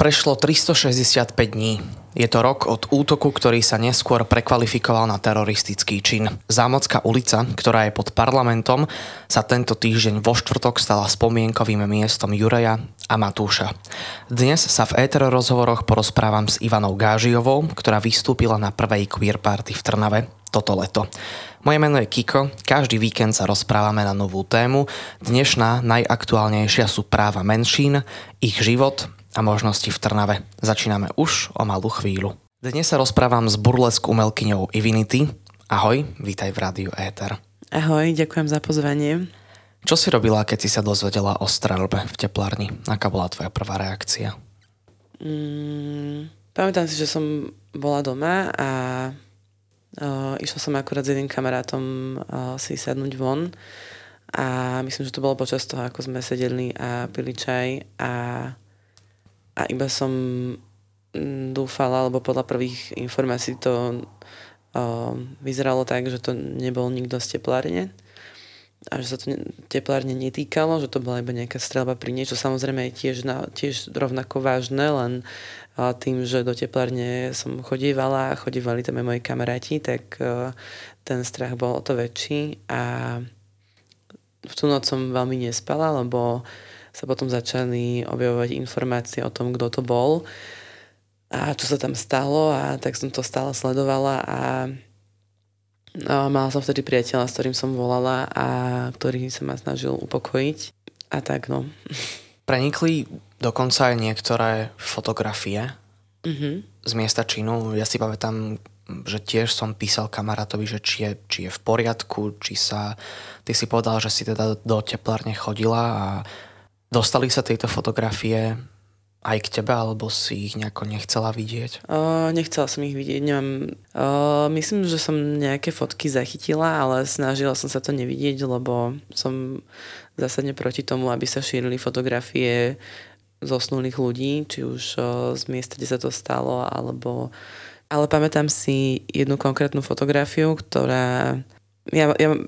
Prešlo 365 dní. Je to rok od útoku, ktorý sa neskôr prekvalifikoval na teroristický čin. Zámocká ulica, ktorá je pod parlamentom, sa tento týždeň vo štvrtok stala spomienkovým miestom Jureja a Matúša. Dnes sa v éter rozhovoroch porozprávam s Ivanou Gážiovou, ktorá vystúpila na prvej queer party v Trnave toto leto. Moje meno je Kiko, každý víkend sa rozprávame na novú tému. Dnešná najaktuálnejšia sú práva menšín, ich život, a možnosti v Trnave. Začíname už o malú chvíľu. Dnes sa rozprávam s burlesk umelkyňou Ivinity. Ahoj, vítaj v rádiu Éter. Ahoj, ďakujem za pozvanie. Čo si robila, keď si sa dozvedela o strelbe v teplárni? Aká bola tvoja prvá reakcia? Mm, pamätám si, že som bola doma a uh, išla som akurát s jedným kamarátom uh, si sadnúť von a myslím, že to bolo počas toho, ako sme sedeli a pili čaj a a iba som mm, dúfala, alebo podľa prvých informácií to uh, vyzeralo tak, že to nebol nikto z teplárne a že sa to teplárne netýkalo, že to bola iba nejaká strelba pri niečo. Samozrejme je tiež, na, tiež rovnako vážne, len uh, tým, že do teplárne som chodívala a chodívali tam aj moji kamaráti, tak uh, ten strach bol o to väčší a v tú noc som veľmi nespala, lebo sa potom začali objavovať informácie o tom, kto to bol a čo sa tam stalo a tak som to stále sledovala a, a mala som vtedy priateľa, s ktorým som volala a ktorý sa ma snažil upokojiť a tak no. Prenikli dokonca aj niektoré fotografie mm-hmm. z miesta činu. Ja si pamätám, že tiež som písal kamarátovi, že či je, či je v poriadku, či sa... Ty si povedal, že si teda do teplárne chodila a Dostali sa tieto fotografie aj k tebe, alebo si ich nejako nechcela vidieť? Uh, nechcela som ich vidieť, neviem. Uh, myslím, že som nejaké fotky zachytila, ale snažila som sa to nevidieť, lebo som zásadne proti tomu, aby sa šírili fotografie zosnulých ľudí, či už uh, z miesta, kde sa to stalo, alebo... Ale pamätám si jednu konkrétnu fotografiu, ktorá... Ja, ja,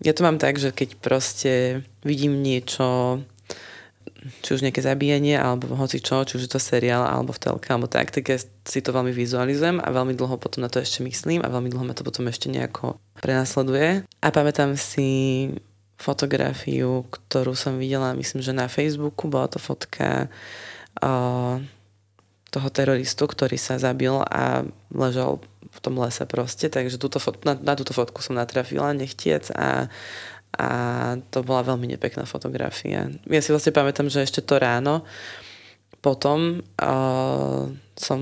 ja to mám tak, že keď proste vidím niečo či už nejaké zabíjanie, alebo hoci čo, či už je to seriál, alebo v telke, alebo tak, tak ja si to veľmi vizualizujem a veľmi dlho potom na to ešte myslím a veľmi dlho ma to potom ešte nejako prenasleduje. A pamätám si fotografiu, ktorú som videla, myslím, že na Facebooku, bola to fotka o, toho teroristu, ktorý sa zabil a ležal v tom lese proste, takže túto fot- na, na túto fotku som natrafila nechtiec a a to bola veľmi nepekná fotografia. Ja si vlastne pamätám, že ešte to ráno potom uh, som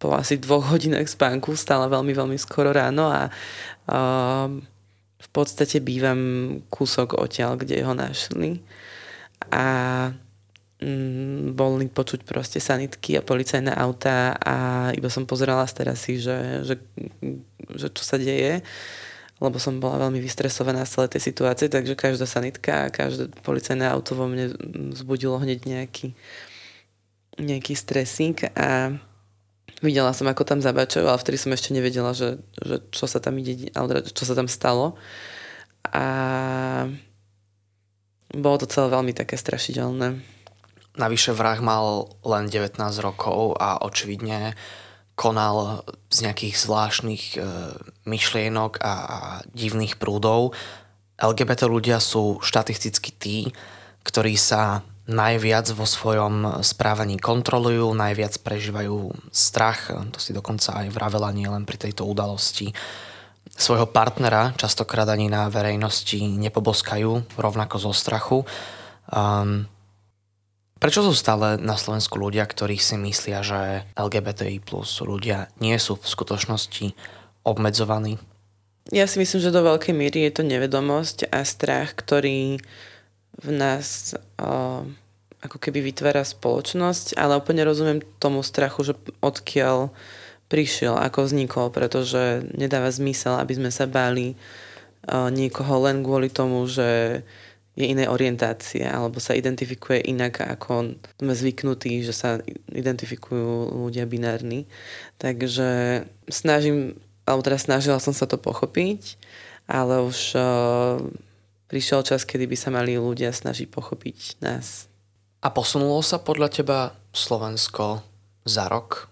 po asi dvoch hodinách spánku stála veľmi, veľmi skoro ráno a uh, v podstate bývam kúsok odtiaľ, kde ho našli a mm, boli počuť proste sanitky a policajné autá a iba som pozerala z terasy, že, že, že čo sa deje lebo som bola veľmi vystresovaná z celej tej situácie, takže každá sanitka a každé policajné auto vo mne vzbudilo hneď nejaký, nejaký stresík a videla som, ako tam zabačujú, ale vtedy som ešte nevedela, že, že čo sa tam ide, alebo čo sa tam stalo. A bolo to celé veľmi také strašidelné. Navyše vrah mal len 19 rokov a očividne konal z nejakých zvláštnych e, myšlienok a, a divných prúdov. LGBT ľudia sú štatisticky tí, ktorí sa najviac vo svojom správaní kontrolujú, najviac prežívajú strach, to si dokonca aj vravela nie len pri tejto udalosti. Svojho partnera častokrát ani na verejnosti nepoboskajú, rovnako zo strachu. Um, Prečo sú stále na Slovensku ľudia, ktorí si myslia, že LGBTI plus ľudia nie sú v skutočnosti obmedzovaní? Ja si myslím, že do veľkej míry je to nevedomosť a strach, ktorý v nás o, ako keby vytvára spoločnosť, ale úplne rozumiem tomu strachu, že odkiaľ prišiel, ako vznikol, pretože nedáva zmysel, aby sme sa báli o, niekoho len kvôli tomu, že je inej orientácie alebo sa identifikuje inak, ako sme zvyknutí, že sa identifikujú ľudia binárni. Takže snažím, alebo teda snažila som sa to pochopiť, ale už uh, prišiel čas, kedy by sa mali ľudia snažiť pochopiť nás. A posunulo sa podľa teba Slovensko za rok?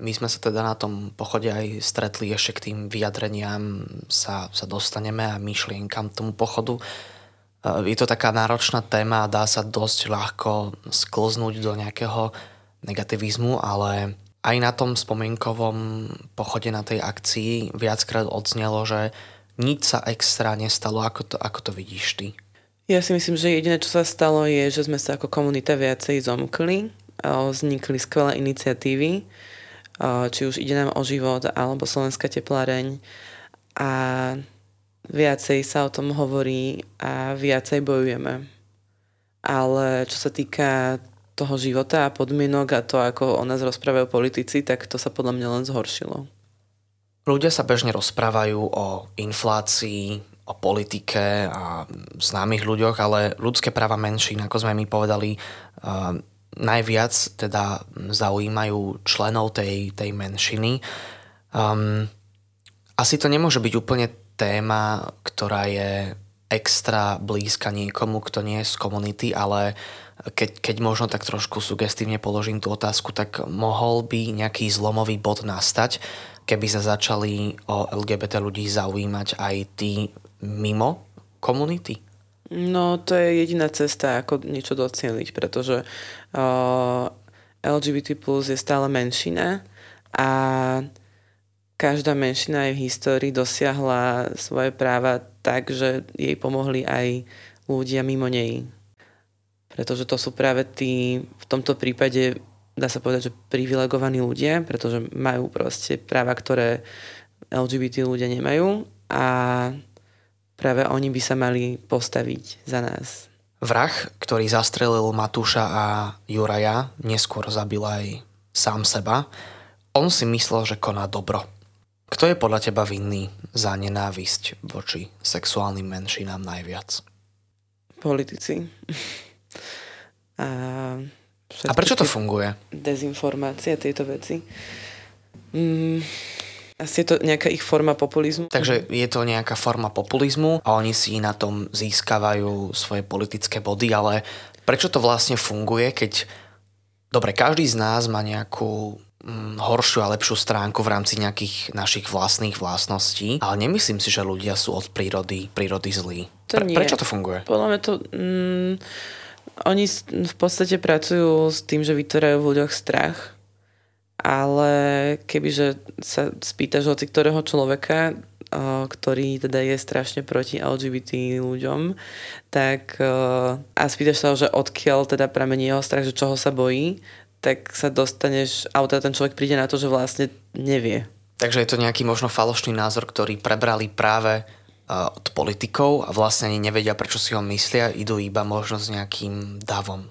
My sme sa teda na tom pochode aj stretli, ešte k tým vyjadreniam sa, sa dostaneme a myšlienkam tomu pochodu. Je to taká náročná téma a dá sa dosť ľahko sklznúť do nejakého negativizmu, ale aj na tom spomienkovom pochode na tej akcii viackrát odznelo, že nič sa extra nestalo. Ako to, ako to vidíš ty? Ja si myslím, že jediné, čo sa stalo, je, že sme sa ako komunita viacej zomkli. Vznikli skvelé iniciatívy, či už ide nám o život, alebo Slovenská tepláreň. A viacej sa o tom hovorí a viacej bojujeme. Ale čo sa týka toho života a podmienok a to, ako o nás rozprávajú politici, tak to sa podľa mňa len zhoršilo. Ľudia sa bežne rozprávajú o inflácii, o politike a známych ľuďoch, ale ľudské práva menšín, ako sme mi povedali, uh, najviac teda zaujímajú členov tej, tej menšiny. Um, asi to nemôže byť úplne téma, ktorá je extra blízka niekomu, kto nie je z komunity, ale keď, keď možno tak trošku sugestívne položím tú otázku, tak mohol by nejaký zlomový bod nastať, keby sa začali o LGBT ľudí zaujímať aj tí mimo komunity? No to je jediná cesta, ako niečo docieliť, pretože uh, LGBT plus je stále menšina a každá menšina aj v histórii dosiahla svoje práva tak, že jej pomohli aj ľudia mimo nej. Pretože to sú práve tí, v tomto prípade dá sa povedať, že privilegovaní ľudia, pretože majú proste práva, ktoré LGBT ľudia nemajú a práve oni by sa mali postaviť za nás. Vrah, ktorý zastrelil Matúša a Juraja, neskôr zabil aj sám seba. On si myslel, že koná dobro. Kto je podľa teba vinný za nenávisť voči sexuálnym menšinám najviac? Politici. A, a prečo to funguje? Dezinformácia, tieto veci. Mm, asi je to nejaká ich forma populizmu. Takže je to nejaká forma populizmu a oni si na tom získavajú svoje politické body, ale prečo to vlastne funguje, keď dobre, každý z nás má nejakú horšiu a lepšiu stránku v rámci nejakých našich vlastných vlastností, ale nemyslím si, že ľudia sú od prírody, prírody zlí. Pre, prečo to funguje? Podľa mňa to... Mm, oni v podstate pracujú s tým, že vytvárajú v ľuďoch strach, ale kebyže sa spýtaš hoci ktorého človeka, ktorý teda je strašne proti LGBT ľuďom, tak a spýtaš sa že odkiaľ teda pramení jeho strach, že čoho sa bojí, tak sa dostaneš, alebo teda ten človek príde na to, že vlastne nevie. Takže je to nejaký možno falošný názor, ktorý prebrali práve uh, od politikov a vlastne ani nevedia, prečo si ho myslia, idú iba možno s nejakým davom.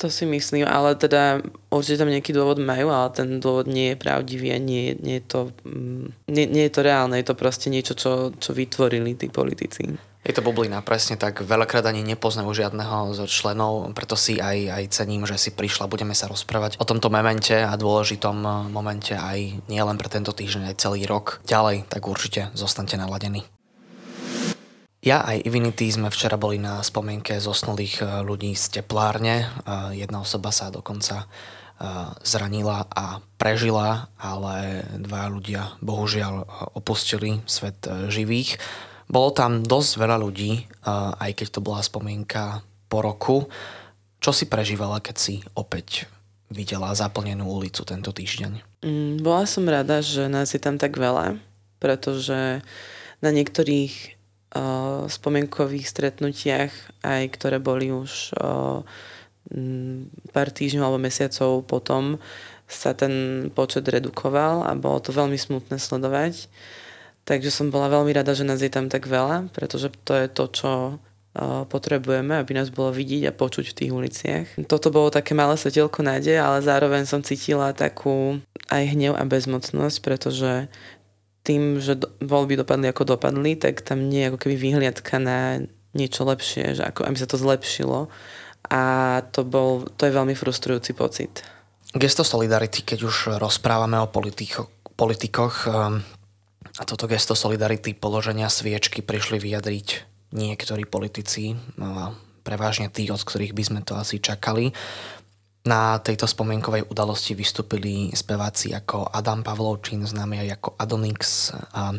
To si myslím, ale teda určite tam nejaký dôvod majú, ale ten dôvod nie je pravdivý a nie, nie, je, to, mm, nie, nie je to reálne, je to proste niečo, čo, čo vytvorili tí politici. Je to bublina, presne tak. Veľakrát ani nepoznajú žiadneho z členov, preto si aj, aj cením, že si prišla. Budeme sa rozprávať o tomto momente a dôležitom momente aj nielen pre tento týždeň, aj celý rok. Ďalej, tak určite zostaňte naladení. Ja aj Ivinity sme včera boli na spomienke zosnulých eh, ľudí z teplárne. Eh, jedna osoba sa dokonca eh, zranila a prežila, ale dva ľudia bohužiaľ opustili svet živých. Bolo tam dosť veľa ľudí, aj keď to bola spomienka po roku. Čo si prežívala, keď si opäť videla zaplnenú ulicu tento týždeň? Mm, bola som rada, že nás je tam tak veľa, pretože na niektorých uh, spomienkových stretnutiach, aj ktoré boli už uh, pár týždňov alebo mesiacov potom, sa ten počet redukoval a bolo to veľmi smutné sledovať. Takže som bola veľmi rada, že nás je tam tak veľa, pretože to je to, čo potrebujeme, aby nás bolo vidieť a počuť v tých uliciach. Toto bolo také malé svetelko nádej, ale zároveň som cítila takú aj hnev a bezmocnosť, pretože tým, že voľby dopadli ako dopadli, tak tam nie je ako keby vyhliadka na niečo lepšie, že ako, aby sa to zlepšilo. A to, bol, to je veľmi frustrujúci pocit. Gesto solidarity, keď už rozprávame o politiko, politikoch, um, a toto gesto solidarity, položenia sviečky prišli vyjadriť niektorí politici, no prevažne tí, od ktorých by sme to asi čakali. Na tejto spomienkovej udalosti vystúpili speváci ako Adam Pavlovčín, známy aj ako Adonix a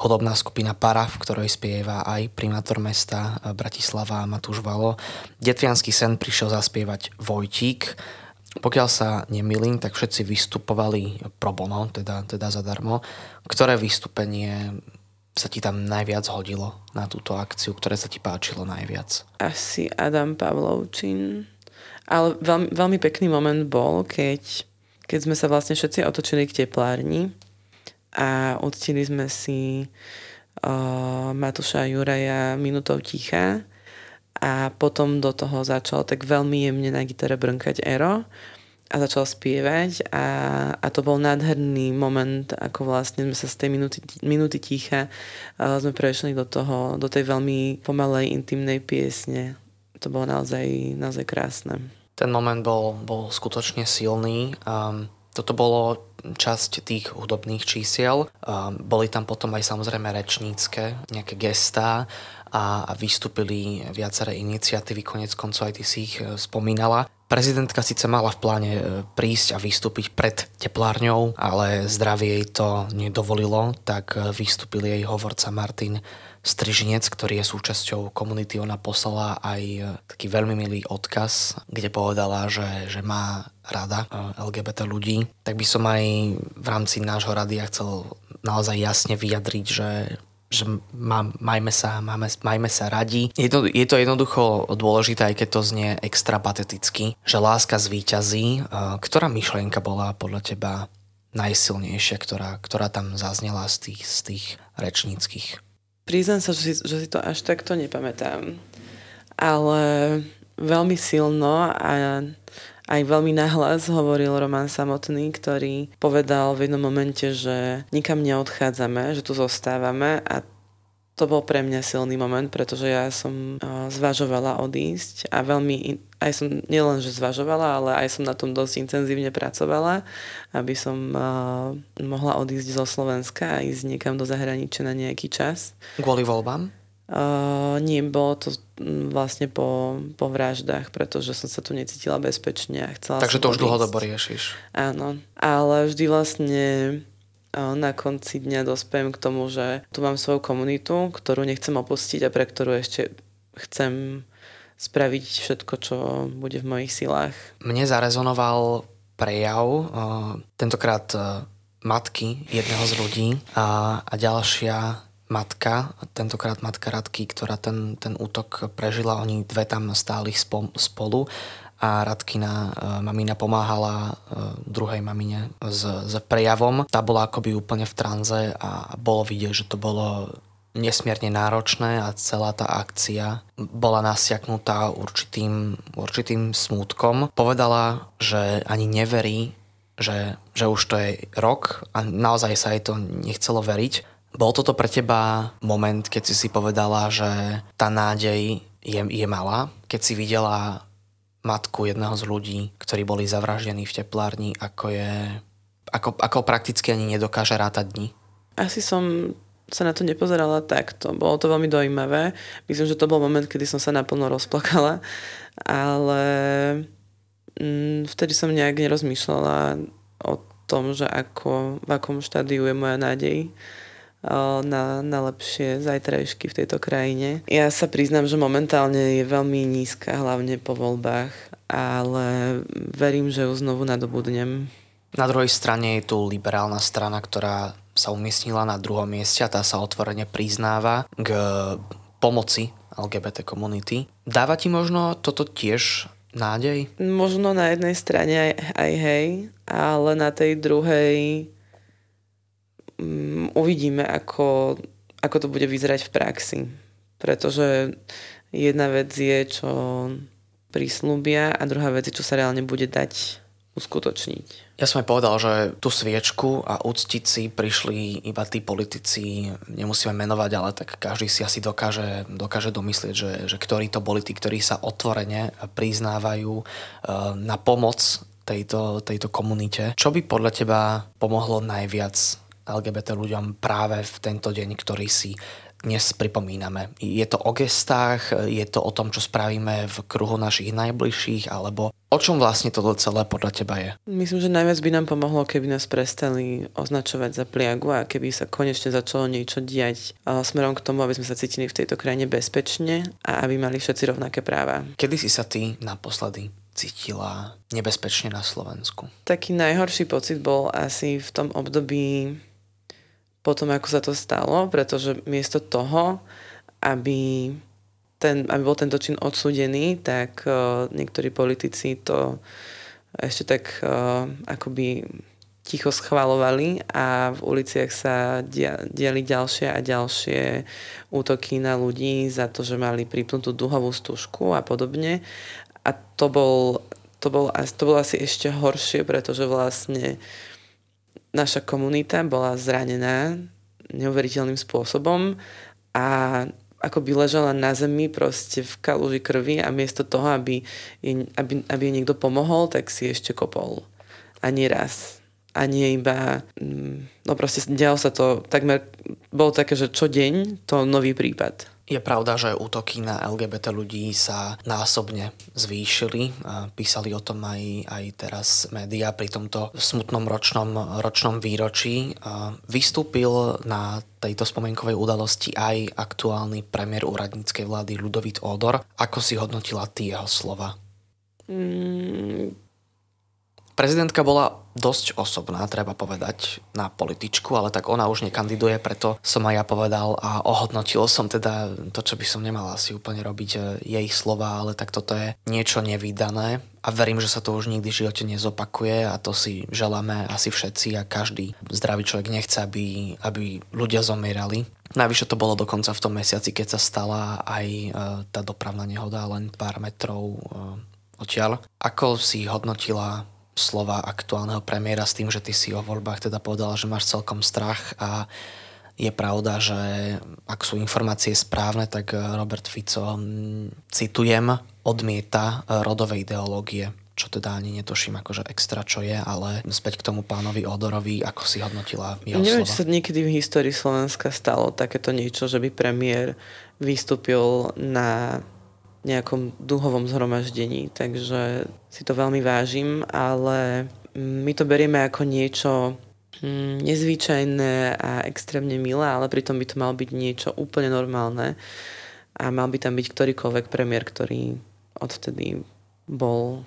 hudobná skupina Para, v ktorej spieva aj primátor mesta Bratislava Matúš Valo. Detvianský sen prišiel zaspievať Vojtík, pokiaľ sa nemilím, tak všetci vystupovali pro bono, teda, teda zadarmo. Ktoré vystúpenie sa ti tam najviac hodilo na túto akciu, ktoré sa ti páčilo najviac? Asi Adam Pavlovčin. Ale veľmi, veľmi pekný moment bol, keď, keď sme sa vlastne všetci otočili k teplárni a uctili sme si uh, Matúša Juraja minutou ticha a potom do toho začal tak veľmi jemne na gitare brnkať Ero a začal spievať a, a to bol nádherný moment, ako vlastne sme sa z tej minúty, minúty ticha uh, sme prešli do toho, do tej veľmi pomalej, intimnej piesne. To bolo naozaj, naozaj krásne. Ten moment bol, bol skutočne silný. Um, toto bolo časť tých hudobných čísiel. Um, boli tam potom aj samozrejme rečnícke, nejaké gestá a, vystúpili viaceré iniciatívy, konec koncov aj ty si ich e, spomínala. Prezidentka síce mala v pláne e, prísť a vystúpiť pred teplárňou, ale zdravie jej to nedovolilo, tak e, vystúpil jej hovorca Martin Strižinec, ktorý je súčasťou komunity. Ona poslala aj taký veľmi milý odkaz, kde povedala, že, že má rada LGBT ľudí. Tak by som aj v rámci nášho radia chcel naozaj jasne vyjadriť, že že má, majme, sa, máme, majme sa radi. Je to, je to jednoducho dôležité, aj keď to znie extra pateticky, že láska zvíťazí. Ktorá myšlienka bola podľa teba najsilnejšia, ktorá, ktorá tam zaznela z tých, z tých rečníckých? Priznám sa, že si, že si to až takto nepamätám. Ale veľmi silno a aj veľmi nahlas hovoril Roman samotný, ktorý povedal v jednom momente, že nikam neodchádzame, že tu zostávame a to bol pre mňa silný moment, pretože ja som zvažovala odísť a veľmi, aj som nielen, že zvažovala, ale aj som na tom dosť intenzívne pracovala, aby som mohla odísť zo Slovenska a ísť niekam do zahraničia na nejaký čas. Kvôli voľbám? Uh, nie, bolo to vlastne po, po vraždách, pretože som sa tu necítila bezpečne a chcela Takže to už dlhodobo riešiš. Áno, ale vždy vlastne uh, na konci dňa dospejem k tomu, že tu mám svoju komunitu, ktorú nechcem opustiť a pre ktorú ešte chcem spraviť všetko, čo bude v mojich silách. Mne zarezonoval prejav, uh, tentokrát matky jedného z ľudí a, a ďalšia matka, tentokrát matka Radky, ktorá ten, ten útok prežila, oni dve tam stáli spolu a Radkina e, mamina pomáhala e, druhej mamine s, s prejavom. Tá bola akoby úplne v tranze a bolo vidieť, že to bolo nesmierne náročné a celá tá akcia bola nasiaknutá určitým, určitým smútkom. Povedala, že ani neverí, že, že už to je rok a naozaj sa jej to nechcelo veriť bol toto pre teba moment, keď si si povedala, že tá nádej je, je malá? Keď si videla matku jedného z ľudí, ktorí boli zavraždení v teplárni, ako je... Ako, ako prakticky ani nedokáže rátať dní? Asi som sa na to nepozerala takto. Bolo to veľmi dojímavé. Myslím, že to bol moment, kedy som sa naplno rozplakala, ale mm, vtedy som nejak nerozmýšľala o tom, že ako, v akom štádiu je moja nádej na, na lepšie zajtrajšky v tejto krajine. Ja sa priznám, že momentálne je veľmi nízka, hlavne po voľbách, ale verím, že ju znovu nadobudnem. Na druhej strane je tu liberálna strana, ktorá sa umiestnila na druhom mieste a tá sa otvorene priznáva k pomoci LGBT komunity. Dáva ti možno toto tiež nádej? Možno na jednej strane aj, aj hej, ale na tej druhej um, uvidíme, ako, ako to bude vyzerať v praxi. Pretože jedna vec je, čo prislúbia a druhá vec je, čo sa reálne bude dať uskutočniť. Ja som aj povedal, že tú sviečku a úctiť si prišli iba tí politici, nemusíme menovať, ale tak každý si asi dokáže, dokáže domyslieť, že, že ktorí to boli tí, ktorí sa otvorene priznávajú e, na pomoc tejto, tejto komunite. Čo by podľa teba pomohlo najviac LGBT ľuďom práve v tento deň, ktorý si dnes pripomíname. Je to o gestách, je to o tom, čo spravíme v kruhu našich najbližších, alebo o čom vlastne toto celé podľa teba je? Myslím, že najviac by nám pomohlo, keby nás prestali označovať za pliagu a keby sa konečne začalo niečo diať smerom k tomu, aby sme sa cítili v tejto krajine bezpečne a aby mali všetci rovnaké práva. Kedy si sa ty naposledy cítila nebezpečne na Slovensku? Taký najhorší pocit bol asi v tom období potom, ako sa to stalo, pretože miesto toho, aby, ten, aby bol tento čin odsúdený, tak uh, niektorí politici to ešte tak uh, akoby ticho schvalovali a v uliciach sa dia, diali ďalšie a ďalšie útoky na ľudí za to, že mali pripnutú duhovú stužku a podobne. A to bol, to bol, to bol asi ešte horšie, pretože vlastne uh, naša komunita bola zranená neuveriteľným spôsobom a ako by ležala na zemi proste v kaluži krvi a miesto toho, aby, aby, aby jej niekto pomohol, tak si ešte kopol. A nie raz. A iba... Mm, no proste dialo sa to takmer... Bolo také, že čo deň to nový prípad. Je pravda, že útoky na LGBT ľudí sa násobne zvýšili. Písali o tom aj, aj teraz médiá pri tomto smutnom ročnom, ročnom výročí. Vystúpil na tejto spomienkovej udalosti aj aktuálny premiér úradníckej vlády Ludovít Odor. Ako si hodnotila ty jeho slova? Mm, Prezidentka bola dosť osobná, treba povedať, na političku, ale tak ona už nekandiduje, preto som aj ja povedal a ohodnotil som teda to, čo by som nemal asi úplne robiť e, jej slova, ale tak toto je niečo nevydané a verím, že sa to už nikdy v živote nezopakuje a to si želáme asi všetci a každý zdravý človek nechce, aby, aby ľudia zomierali. Najvyššie to bolo dokonca v tom mesiaci, keď sa stala aj e, tá dopravná nehoda len pár metrov e, odtiaľ. Ako si hodnotila slova aktuálneho premiéra s tým, že ty si o voľbách teda povedala, že máš celkom strach a je pravda, že ak sú informácie správne, tak Robert Fico, citujem, odmieta rodové ideológie čo teda ani netuším akože extra čo je, ale späť k tomu pánovi Odorovi, ako si hodnotila jeho Neviem, slova. či sa niekedy v histórii Slovenska stalo takéto niečo, že by premiér vystúpil na nejakom duhovom zhromaždení, takže si to veľmi vážim, ale my to berieme ako niečo mm, nezvyčajné a extrémne milé, ale pritom by to malo byť niečo úplne normálne a mal by tam byť ktorýkoľvek premiér, ktorý odvtedy bol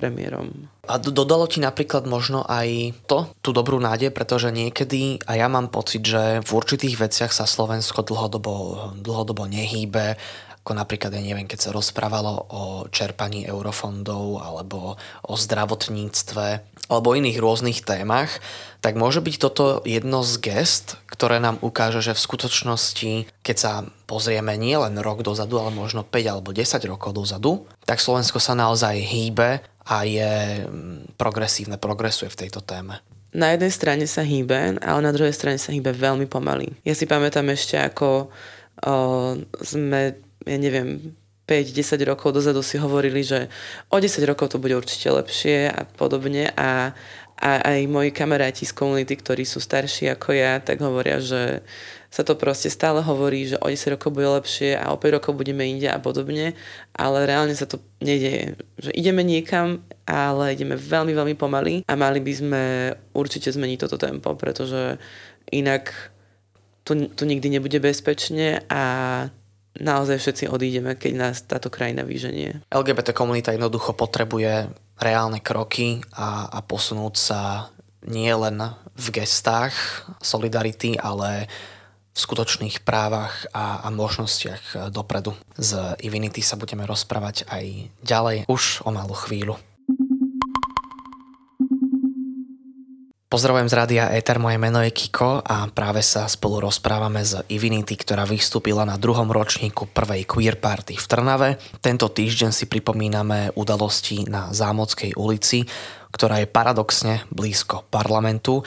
premiérom. A dodalo ti napríklad možno aj to, tú dobrú nádej, pretože niekedy, a ja mám pocit, že v určitých veciach sa Slovensko dlhodobo, dlhodobo nehýbe, ako napríklad, ja neviem, keď sa rozprávalo o čerpaní eurofondov alebo o zdravotníctve alebo iných rôznych témach, tak môže byť toto jedno z gest, ktoré nám ukáže, že v skutočnosti, keď sa pozrieme nie len rok dozadu, ale možno 5 alebo 10 rokov dozadu, tak Slovensko sa naozaj hýbe a je mm, progresívne, progresuje v tejto téme na jednej strane sa hýbe, ale na druhej strane sa hýbe veľmi pomaly. Ja si pamätám ešte, ako o, sme ja neviem, 5-10 rokov dozadu si hovorili, že o 10 rokov to bude určite lepšie a podobne a, a aj moji kamaráti z komunity, ktorí sú starší ako ja, tak hovoria, že sa to proste stále hovorí, že o 10 rokov bude lepšie a o 5 rokov budeme inde a podobne, ale reálne sa to nedieje. Že ideme niekam, ale ideme veľmi, veľmi pomaly a mali by sme určite zmeniť toto tempo, pretože inak tu, tu nikdy nebude bezpečne a naozaj všetci odídeme, keď nás táto krajina vyženie. LGBT komunita jednoducho potrebuje reálne kroky a, a posunúť sa nie len v gestách solidarity, ale v skutočných právach a, a možnostiach dopredu. Z Ivinity sa budeme rozprávať aj ďalej, už o malú chvíľu. Pozdravujem z Rádia Ether, moje meno je Kiko a práve sa spolu rozprávame z Ivinity, ktorá vystúpila na druhom ročníku prvej queer party v Trnave. Tento týždeň si pripomíname udalosti na Zámockej ulici, ktorá je paradoxne blízko parlamentu.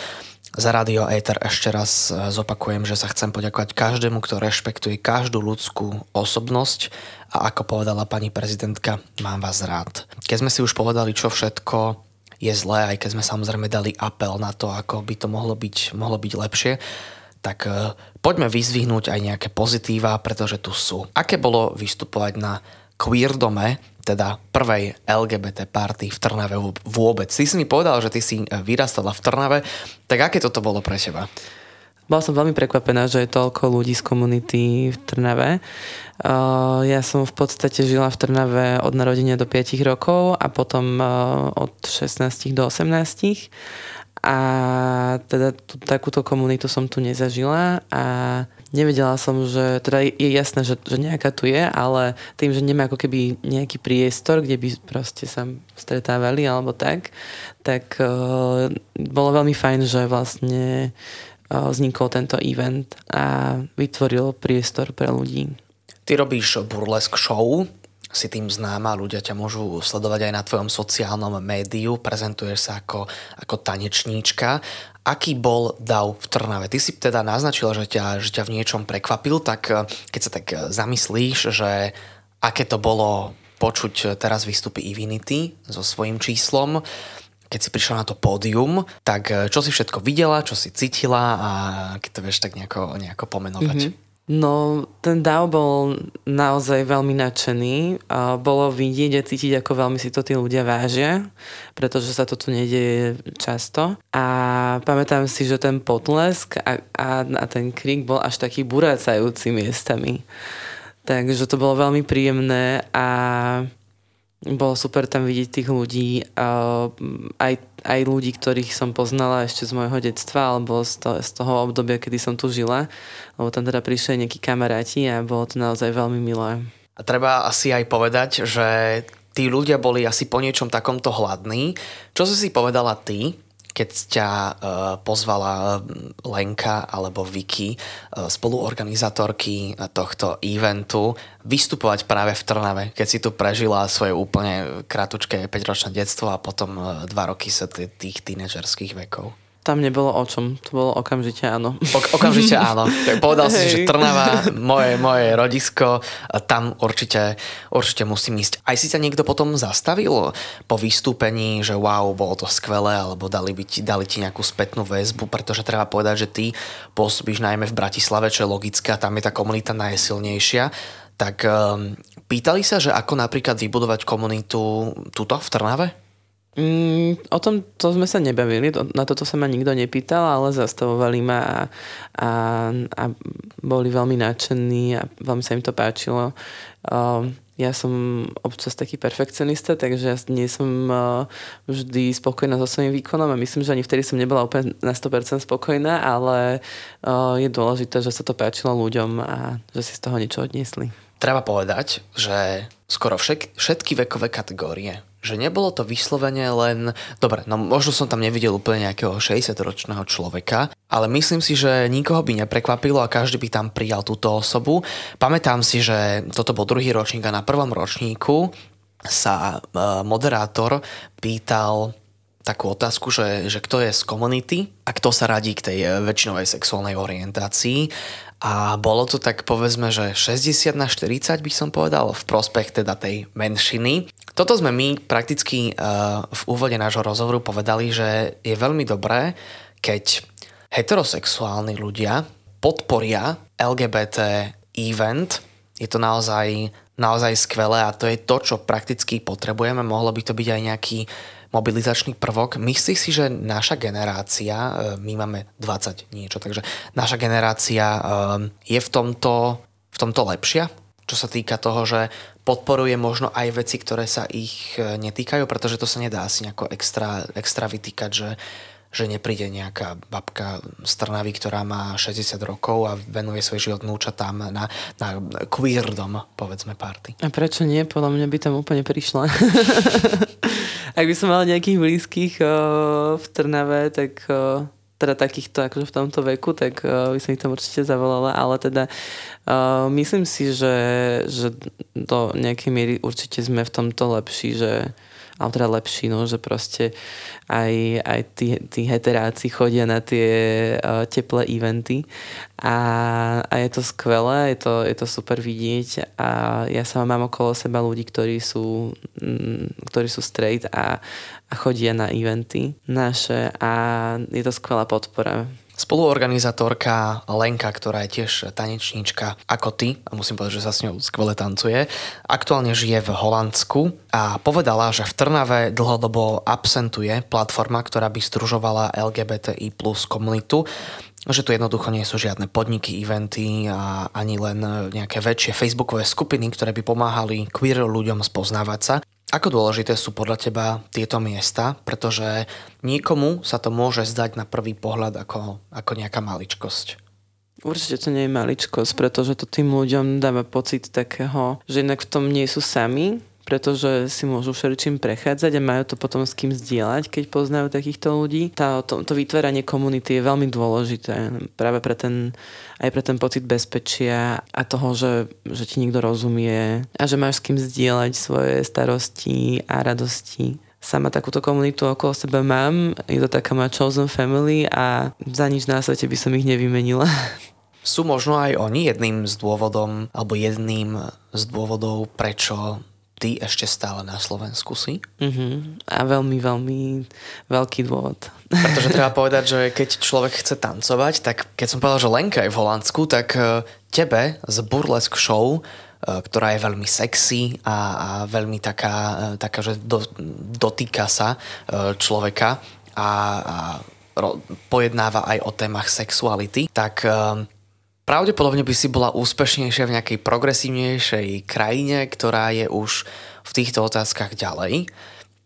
Za Radio Ether ešte raz e, zopakujem, že sa chcem poďakovať každému, kto rešpektuje každú ľudskú osobnosť a ako povedala pani prezidentka, mám vás rád. Keď sme si už povedali, čo všetko je zlé, aj keď sme samozrejme dali apel na to, ako by to mohlo byť, mohlo byť lepšie, tak e, poďme vyzvihnúť aj nejaké pozitíva, pretože tu sú. Aké bolo vystupovať na Queerdome, teda prvej LGBT party v Trnave vôbec. Ty si mi povedal, že ty si vyrastala v Trnave, tak aké toto bolo pre teba? Bola som veľmi prekvapená, že je toľko ľudí z komunity v Trnave. Ja som v podstate žila v Trnave od narodenia do 5 rokov a potom od 16 do 18. A teda tú, takúto komunitu som tu nezažila a nevedela som, že teda je jasné, že, že nejaká tu je, ale tým, že nemá ako keby nejaký priestor, kde by proste sa stretávali alebo tak, tak uh, bolo veľmi fajn, že vlastne uh, vznikol tento event a vytvoril priestor pre ľudí. Ty robíš burlesk show, si tým známa, ľudia ťa môžu sledovať aj na tvojom sociálnom médiu, prezentuješ sa ako, ako tanečníčka Aký bol DAO v Trnave? Ty si teda naznačil, že ťa, že ťa v niečom prekvapil, tak eh, keď sa tak eh, zamyslíš, že aké to bolo počuť eh, teraz výstupy Evinity so svojím číslom, keď si prišla na to pódium, tak čo si všetko videla, čo si cítila a keď to vieš tak nejako, nejako pomenovať. Mm-hmm. No, ten DAO bol naozaj veľmi nadšený. Bolo vidieť a cítiť, ako veľmi si to tí ľudia vážia, pretože sa to tu nedieje často. A pamätám si, že ten potlesk a, a, a ten krik bol až taký burácajúci miestami. Takže to bolo veľmi príjemné a bolo super tam vidieť tých ľudí, aj, aj ľudí, ktorých som poznala ešte z môjho detstva alebo z, to, z toho obdobia, kedy som tu žila, lebo tam teda prišli nejakí kamaráti a bolo to naozaj veľmi milé. A treba asi aj povedať, že tí ľudia boli asi po niečom takomto hladní. Čo si si povedala ty, keď ťa uh, pozvala Lenka alebo Vicky, uh, spoluorganizátorky tohto eventu, vystupovať práve v Trnave, keď si tu prežila svoje úplne kratučké 5-ročné detstvo a potom uh, dva roky sa tých tínedžerských vekov. Tam nebolo o čom, to bolo okamžite áno. O, okamžite áno. Tak povedal si, že Trnava, moje, moje rodisko, tam určite, určite musím ísť. Aj si sa niekto potom zastavil po vystúpení, že wow, bolo to skvelé, alebo dali, by ti, dali ti nejakú spätnú väzbu, pretože treba povedať, že ty pôsobíš najmä v Bratislave, čo je logické, tam je tá komunita najsilnejšia. Tak um, pýtali sa, že ako napríklad vybudovať komunitu tuto v Trnave? Mm, o tom to sme sa nebavili, na toto sa ma nikto nepýtal, ale zastavovali ma a, a, a boli veľmi nadšení a veľmi sa im to páčilo. Uh, ja som občas taký perfekcionista, takže ja nie som uh, vždy spokojná so svojím výkonom a myslím, že ani vtedy som nebola úplne na 100% spokojná, ale uh, je dôležité, že sa to páčilo ľuďom a že si z toho niečo odniesli. Treba povedať, že skoro všet, všetky vekové kategórie že nebolo to vyslovene len... Dobre, no možno som tam nevidel úplne nejakého 60-ročného človeka, ale myslím si, že nikoho by neprekvapilo a každý by tam prijal túto osobu. Pamätám si, že toto bol druhý ročník a na prvom ročníku sa e, moderátor pýtal takú otázku, že, že kto je z komunity a kto sa radí k tej e, väčšinovej sexuálnej orientácii a bolo to tak povedzme, že 60 na 40 by som povedal v prospech teda tej menšiny. Toto sme my prakticky uh, v úvode nášho rozhovoru povedali, že je veľmi dobré, keď heterosexuálni ľudia podporia LGBT event. Je to naozaj, naozaj skvelé a to je to, čo prakticky potrebujeme. Mohlo by to byť aj nejaký mobilizačný prvok. Myslíš si, že naša generácia, e, my máme 20 niečo, takže naša generácia e, je v tomto, v tomto lepšia? Čo sa týka toho, že podporuje možno aj veci, ktoré sa ich e, netýkajú, pretože to sa nedá asi nejako extra, extra vytýkať, že že nepríde nejaká babka z Trnavy, ktorá má 60 rokov a venuje svoj život núčatám na, na queerdom, povedzme, party. A prečo nie? Podľa mňa by tam úplne prišla. Ak by som mala nejakých blízkych o, v Trnave, tak o, teda takýchto akože v tomto veku, tak o, by som ich tam určite zavolala, ale teda o, myslím si, že, že do nejakej miery určite sme v tomto lepší, že alebo teda lepší, no, že proste aj, aj tí, tí heteráci chodia na tie uh, teplé eventy. A, a je to skvelé, je to, je to super vidieť. A ja sama mám okolo seba ľudí, ktorí sú, mm, ktorí sú straight a, a chodia na eventy naše. A je to skvelá podpora Spoluorganizátorka Lenka, ktorá je tiež tanečníčka ako ty, a musím povedať, že sa s ňou skvele tancuje, aktuálne žije v Holandsku a povedala, že v Trnave dlhodobo absentuje platforma, ktorá by združovala LGBTI plus komunitu že tu jednoducho nie sú žiadne podniky, eventy a ani len nejaké väčšie facebookové skupiny, ktoré by pomáhali queer ľuďom spoznávať sa. Ako dôležité sú podľa teba tieto miesta? Pretože niekomu sa to môže zdať na prvý pohľad ako, ako nejaká maličkosť. Určite to nie je maličkosť, pretože to tým ľuďom dáva pocit takého, že inak v tom nie sú sami, pretože si môžu všeličím prechádzať a majú to potom s kým zdieľať, keď poznajú takýchto ľudí. Tá, to, to vytváranie komunity je veľmi dôležité práve pre ten, aj pre ten pocit bezpečia a toho, že, že ti niekto rozumie a že máš s kým zdieľať svoje starosti a radosti sama takúto komunitu okolo seba mám. Je to taká moja chosen family a za nič na svete by som ich nevymenila. Sú možno aj oni jedným z dôvodom, alebo jedným z dôvodov, prečo ty ešte stále na Slovensku si. Uh-huh. A veľmi, veľmi veľký dôvod. Pretože treba povedať, že keď človek chce tancovať, tak keď som povedal, že Lenka je v Holandsku, tak e, tebe z Burlesque Show e, ktorá je veľmi sexy a, a veľmi taká, e, taká že do, dotýka sa človeka a, a pojednáva aj o témach sexuality, tak Pravdepodobne by si bola úspešnejšia v nejakej progresívnejšej krajine, ktorá je už v týchto otázkach ďalej.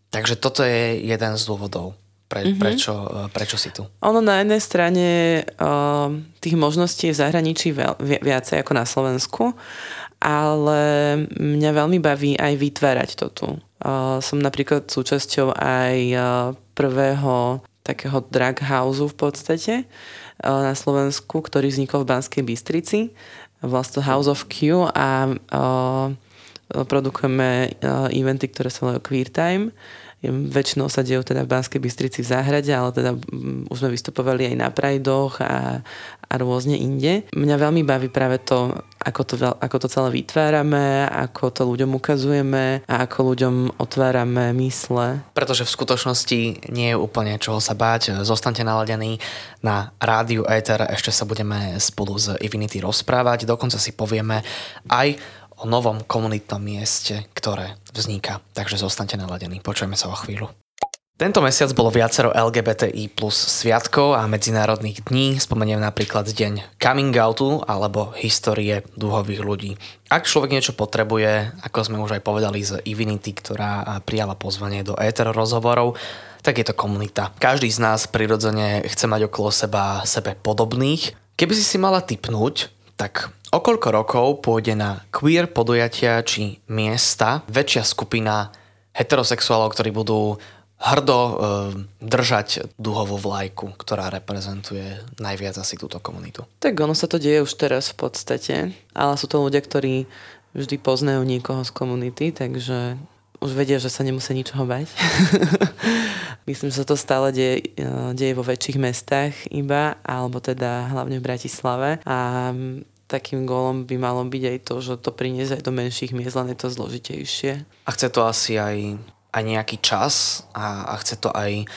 Takže toto je jeden z dôvodov, pre, mm-hmm. prečo, prečo si tu. Ono na jednej strane uh, tých možností je v zahraničí veľ, viacej ako na Slovensku, ale mňa veľmi baví aj vytvárať to tu. Uh, som napríklad súčasťou aj uh, prvého takého drag houseu v podstate, Eh, na Slovensku, ktorý vznikol v Banskej Bystrici. Vlastne House of Q a uh, produkujeme uh, eventy, ktoré sa volajú Queer Time. Väčšinou sa dejú teda v Banskej Bystrici v záhrade, ale teda um, už sme vystupovali aj na prajdoch a, a rôzne inde. Mňa veľmi baví práve to, ako to, ako to celé vytvárame, ako to ľuďom ukazujeme a ako ľuďom otvárame mysle. Pretože v skutočnosti nie je úplne čoho sa báť. Zostaňte naladení na rádiu Ether, ešte sa budeme spolu s Ivinity rozprávať, dokonca si povieme aj o novom komunitnom mieste, ktoré vzniká. Takže zostaňte naladení. Počujeme sa o chvíľu. Tento mesiac bolo viacero LGBTI plus sviatkov a medzinárodných dní. Spomeniem napríklad deň coming outu alebo histórie dúhových ľudí. Ak človek niečo potrebuje, ako sme už aj povedali z Ivinity, ktorá prijala pozvanie do éter rozhovorov, tak je to komunita. Každý z nás prirodzene chce mať okolo seba sebe podobných. Keby si si mala typnúť, tak o koľko rokov pôjde na queer podujatia či miesta väčšia skupina heterosexuálov, ktorí budú hrdo e, držať duhovú vlajku, ktorá reprezentuje najviac asi túto komunitu. Tak ono sa to deje už teraz v podstate, ale sú to ľudia, ktorí vždy poznajú niekoho z komunity, takže už vedia, že sa nemusia ničoho bať. Myslím, že sa to stále deje, e, deje vo väčších mestách iba, alebo teda hlavne v Bratislave. A takým gólom by malo byť aj to, že to priniesť aj do menších miest, len je to zložitejšie. A chce to asi aj aj nejaký čas a, a chce to aj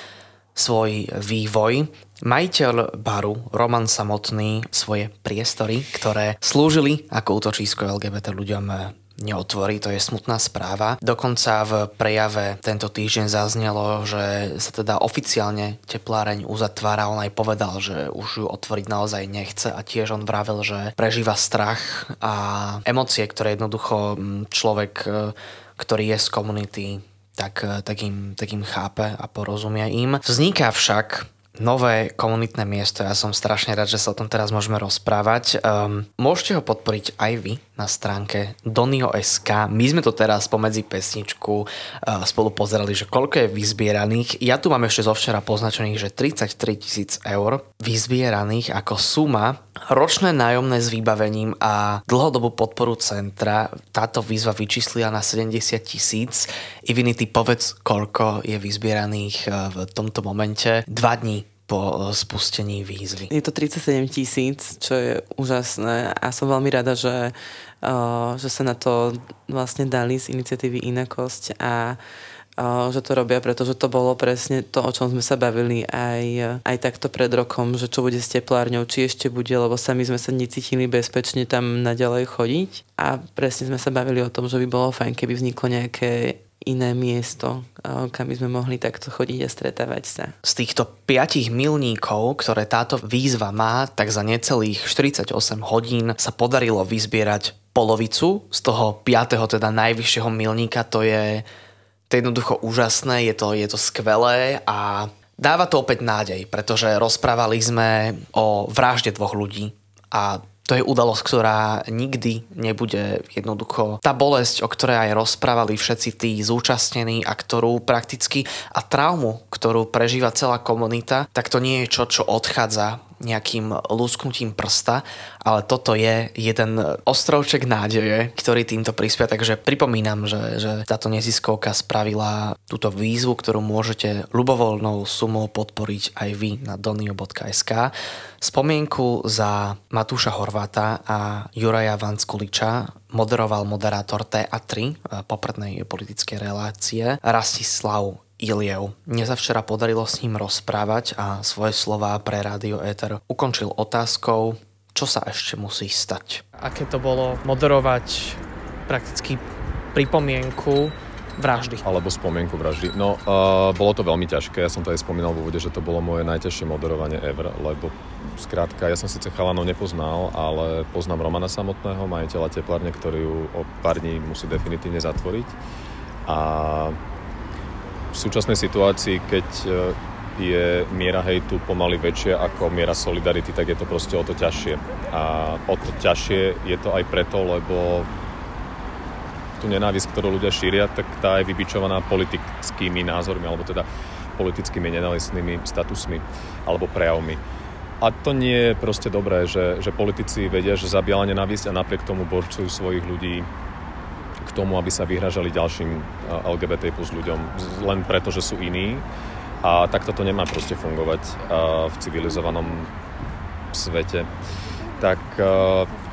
svoj vývoj. Majiteľ baru, Roman Samotný, svoje priestory, ktoré slúžili ako útočisko LGBT ľuďom neotvorí, to je smutná správa. Dokonca v prejave tento týždeň zaznelo, že sa teda oficiálne tepláreň uzatvára. On aj povedal, že už ju otvoriť naozaj nechce a tiež on vravel, že prežíva strach a emócie, ktoré jednoducho človek, e, ktorý je z komunity, tak, eh, tak, im, tak im chápe a porozumia im. Vzniká však nové komunitné miesto. Ja som strašne rád, že sa o tom teraz môžeme rozprávať. Um, môžete ho podporiť aj vy na stránke Donio.sk. My sme to teraz pomedzi pesničku spolu pozerali, že koľko je vyzbieraných. Ja tu mám ešte zo včera poznačených, že 33 tisíc eur vyzbieraných ako suma ročné nájomné s vybavením a dlhodobú podporu centra. Táto výzva vyčíslila na 70 tisíc. Ivinity, povedz, koľko je vyzbieraných e, v tomto momente. Dva dní po e, spustení výzvy. Je to 37 tisíc, čo je úžasné a som veľmi rada, že, že sa na to vlastne dali z iniciatívy Inakosť a že to robia, pretože to bolo presne to, o čom sme sa bavili aj, aj takto pred rokom, že čo bude s teplárňou, či ešte bude, lebo sami sme sa necítili bezpečne tam naďalej chodiť a presne sme sa bavili o tom, že by bolo fajn, keby vzniklo nejaké iné miesto, kam by sme mohli takto chodiť a stretávať sa. Z týchto 5 milníkov, ktoré táto výzva má, tak za necelých 48 hodín sa podarilo vyzbierať polovicu z toho 5. teda najvyššieho milníka, to je to je jednoducho úžasné, je to, je to skvelé a dáva to opäť nádej, pretože rozprávali sme o vražde dvoch ľudí a to je udalosť, ktorá nikdy nebude jednoducho tá bolesť, o ktorej aj rozprávali všetci tí zúčastnení a ktorú prakticky a traumu, ktorú prežíva celá komunita, tak to nie je čo, čo odchádza nejakým lúsknutím prsta, ale toto je jeden ostrovček nádeje, ktorý týmto prispia, takže pripomínam, že, že táto neziskovka spravila túto výzvu, ktorú môžete ľubovoľnou sumou podporiť aj vy na donio.sk. Spomienku za Matúša Horváta a Juraja Vanskuliča moderoval moderátor TA3 eh, poprednej politickej relácie Rastislav Iliev. Mne sa včera podarilo s ním rozprávať a svoje slová pre Rádio Éter ukončil otázkou, čo sa ešte musí stať. Aké to bolo moderovať prakticky pripomienku vraždy. Alebo spomienku vraždy. No, uh, bolo to veľmi ťažké. Ja som to aj spomínal v úvode, že to bolo moje najťažšie moderovanie ever, lebo skrátka, ja som síce chalanov nepoznal, ale poznám Romana samotného, majiteľa teplárne, ktorý ju o pár dní musí definitívne zatvoriť. A v súčasnej situácii, keď e, je miera hejtu pomaly väčšia ako miera solidarity, tak je to proste o to ťažšie. A o to ťažšie je to aj preto, lebo tú nenávisť, ktorú ľudia šíria, tak tá je vybičovaná politickými názormi, alebo teda politickými nenávistnými statusmi alebo prejavmi. A to nie je proste dobré, že, že politici vedia, že zabíjala nenávisť a napriek tomu borcujú svojich ľudí k tomu, aby sa vyhražali ďalším LGBT plus ľuďom len preto, že sú iní. A takto to nemá proste fungovať v civilizovanom svete. Tak,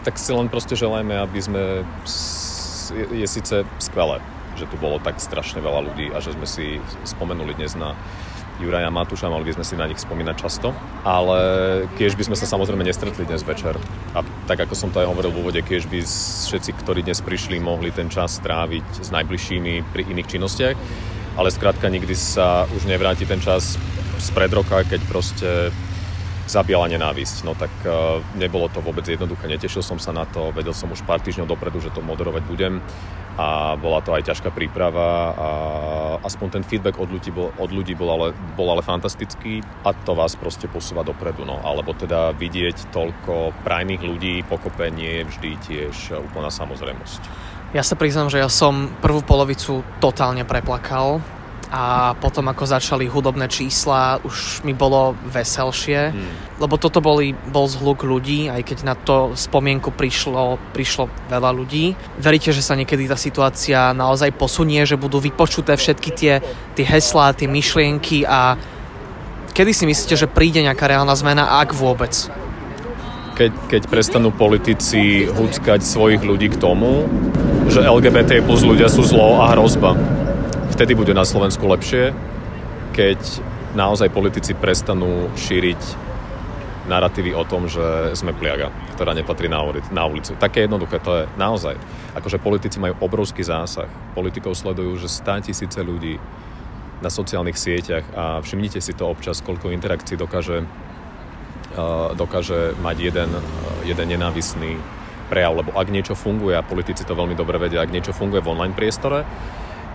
tak si len proste želajme, aby sme... Je, je síce skvelé, že tu bolo tak strašne veľa ľudí a že sme si spomenuli dnes na Juraja Matúša, mali by sme si na nich spomínať často, ale keď by sme sa samozrejme nestretli dnes večer. A tak ako som to aj hovoril v úvode, keď by všetci, ktorí dnes prišli, mohli ten čas stráviť s najbližšími pri iných činnostiach, ale skrátka nikdy sa už nevráti ten čas spred roka, keď proste zabíjala nenávisť. No tak uh, nebolo to vôbec jednoduché, netešil som sa na to, vedel som už pár týždňov dopredu, že to moderovať budem a bola to aj ťažká príprava a aspoň ten feedback od ľudí bol, od ľudí bol, ale, bol ale fantastický a to vás proste posúva dopredu. No. Alebo teda vidieť toľko prajných ľudí pokope nie je vždy tiež úplná samozrejmosť. Ja sa priznám, že ja som prvú polovicu totálne preplakal a potom ako začali hudobné čísla, už mi bolo veselšie, hmm. lebo toto boli, bol zhluk ľudí, aj keď na to spomienku prišlo, prišlo veľa ľudí. Veríte, že sa niekedy tá situácia naozaj posunie, že budú vypočuté všetky tie, tie heslá, tie myšlienky a kedy si myslíte, že príde nejaká reálna zmena, ak vôbec? Keď, keď prestanú politici húckať svojich ľudí k tomu, že LGBT plus ľudia sú zlo a hrozba vtedy bude na Slovensku lepšie, keď naozaj politici prestanú šíriť narratívy o tom, že sme pliaga, ktorá nepatrí na, ulicu. Také jednoduché to je naozaj. Akože politici majú obrovský zásah. Politikov sledujú, že 100 tisíce ľudí na sociálnych sieťach a všimnite si to občas, koľko interakcií dokáže, dokáže mať jeden, jeden nenávisný prejav, lebo ak niečo funguje, a politici to veľmi dobre vedia, ak niečo funguje v online priestore,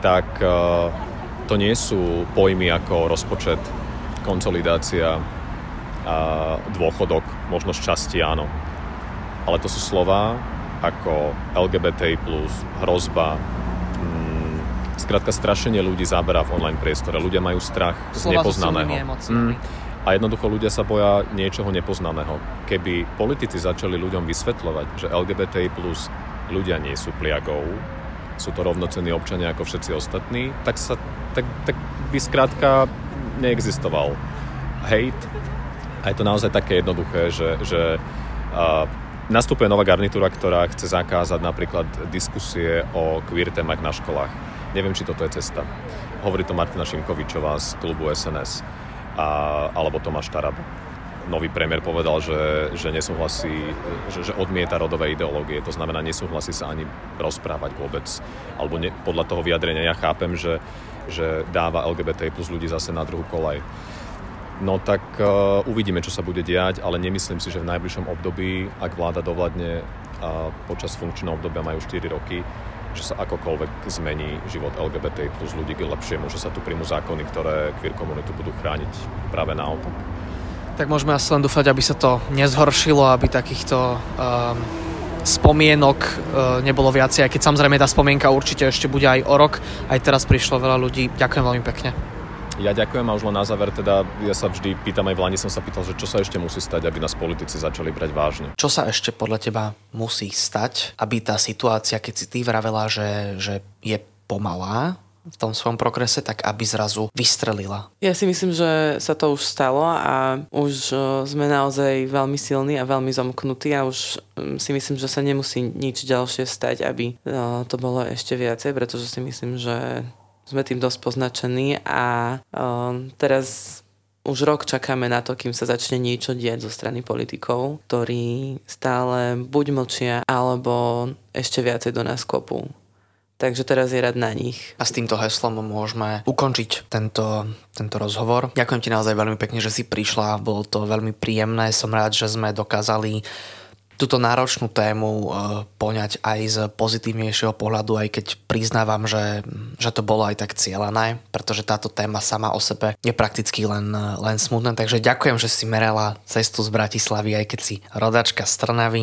tak eh, to nie sú pojmy ako rozpočet, konsolidácia, a dôchodok, možno šťastie, áno. Ale to sú slova, ako LGBTI+, hrozba, mm, skrátka strašenie ľudí zabera v online priestore. Ľudia majú strach z Slova so nepoznaného. emóciami. A jednoducho ľudia sa boja niečoho nepoznaného. Keby politici začali ľuďom vysvetľovať, že LGBTI ľudia nie sú pliagou, sú to rovnocenní občania ako všetci ostatní, tak, sa, tak, tak by skrátka neexistoval hate. A je to naozaj také jednoduché, že, že uh, nastupuje nová garnitúra, ktorá chce zakázať napríklad diskusie o queer témach na školách. Neviem, či toto je cesta. Hovorí to Martina Šimkovičová z klubu SNS a, alebo Tomáš Tarab. Nový premiér povedal, že, že nesúhlasí, že, že odmieta rodové ideológie, to znamená, nesúhlasí sa ani rozprávať vôbec. Alebo ne, podľa toho vyjadrenia ja chápem, že, že dáva LGBT plus ľudí zase na druhú kolaj. No tak uh, uvidíme, čo sa bude diať, ale nemyslím si, že v najbližšom období, ak vláda dovladne a počas funkčného obdobia majú 4 roky, že sa akokoľvek zmení život LGBT plus ľudí k lepšiemu, že sa tu príjmu zákony, ktoré queer komunitu budú chrániť práve naopak. Tak môžeme asi len dúfať, aby sa to nezhoršilo, aby takýchto um, spomienok uh, nebolo viacej, aj keď samozrejme tá spomienka určite ešte bude aj o rok. Aj teraz prišlo veľa ľudí. Ďakujem veľmi pekne. Ja ďakujem a už len na záver teda, ja sa vždy pýtam, aj v Lani som sa pýtal, že čo sa ešte musí stať, aby nás politici začali brať vážne. Čo sa ešte podľa teba musí stať, aby tá situácia, keď si ty vravela, že, že je pomalá, v tom svojom progrese, tak aby zrazu vystrelila. Ja si myslím, že sa to už stalo a už e, sme naozaj veľmi silní a veľmi zomknutí a už mm, si myslím, že sa nemusí nič ďalšie stať, aby e, to bolo ešte viacej, pretože si myslím, že sme tým dosť poznačení a um, teraz už rok čakáme na to, kým sa začne niečo diať zo strany politikov, ktorí stále buď mlčia, alebo ešte viacej do nás kopú. Takže teraz je rad na nich. A s týmto heslom môžeme ukončiť tento, tento rozhovor. Ďakujem ti naozaj veľmi pekne, že si prišla. Bolo to veľmi príjemné. Som rád, že sme dokázali túto náročnú tému e, poňať aj z pozitívnejšieho pohľadu, aj keď priznávam, že, že to bolo aj tak cieľané, pretože táto téma sama o sebe je prakticky len, len smutná. Takže ďakujem, že si merala cestu z Bratislavy, aj keď si rodačka z Trnavy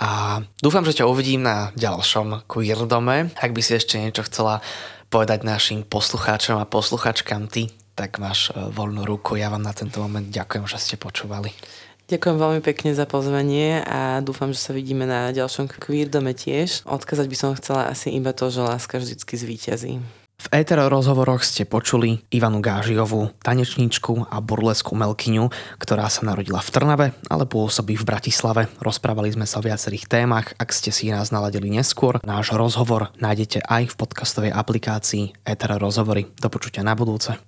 a dúfam, že ťa uvidím na ďalšom queer dome. Ak by si ešte niečo chcela povedať našim poslucháčom a posluchačkám ty, tak máš e, voľnú ruku. Ja vám na tento moment ďakujem, že ste počúvali. Ďakujem veľmi pekne za pozvanie a dúfam, že sa vidíme na ďalšom Queer tiež. Odkazať by som chcela asi iba to, že láska vždycky zvíťazí. V éter rozhovoroch ste počuli Ivanu Gážiovú, tanečníčku a burlesku Melkyňu, ktorá sa narodila v Trnave, ale pôsobí v Bratislave. Rozprávali sme sa o viacerých témach, ak ste si nás naladili neskôr. Náš rozhovor nájdete aj v podcastovej aplikácii Éter rozhovory. Do počutia na budúce.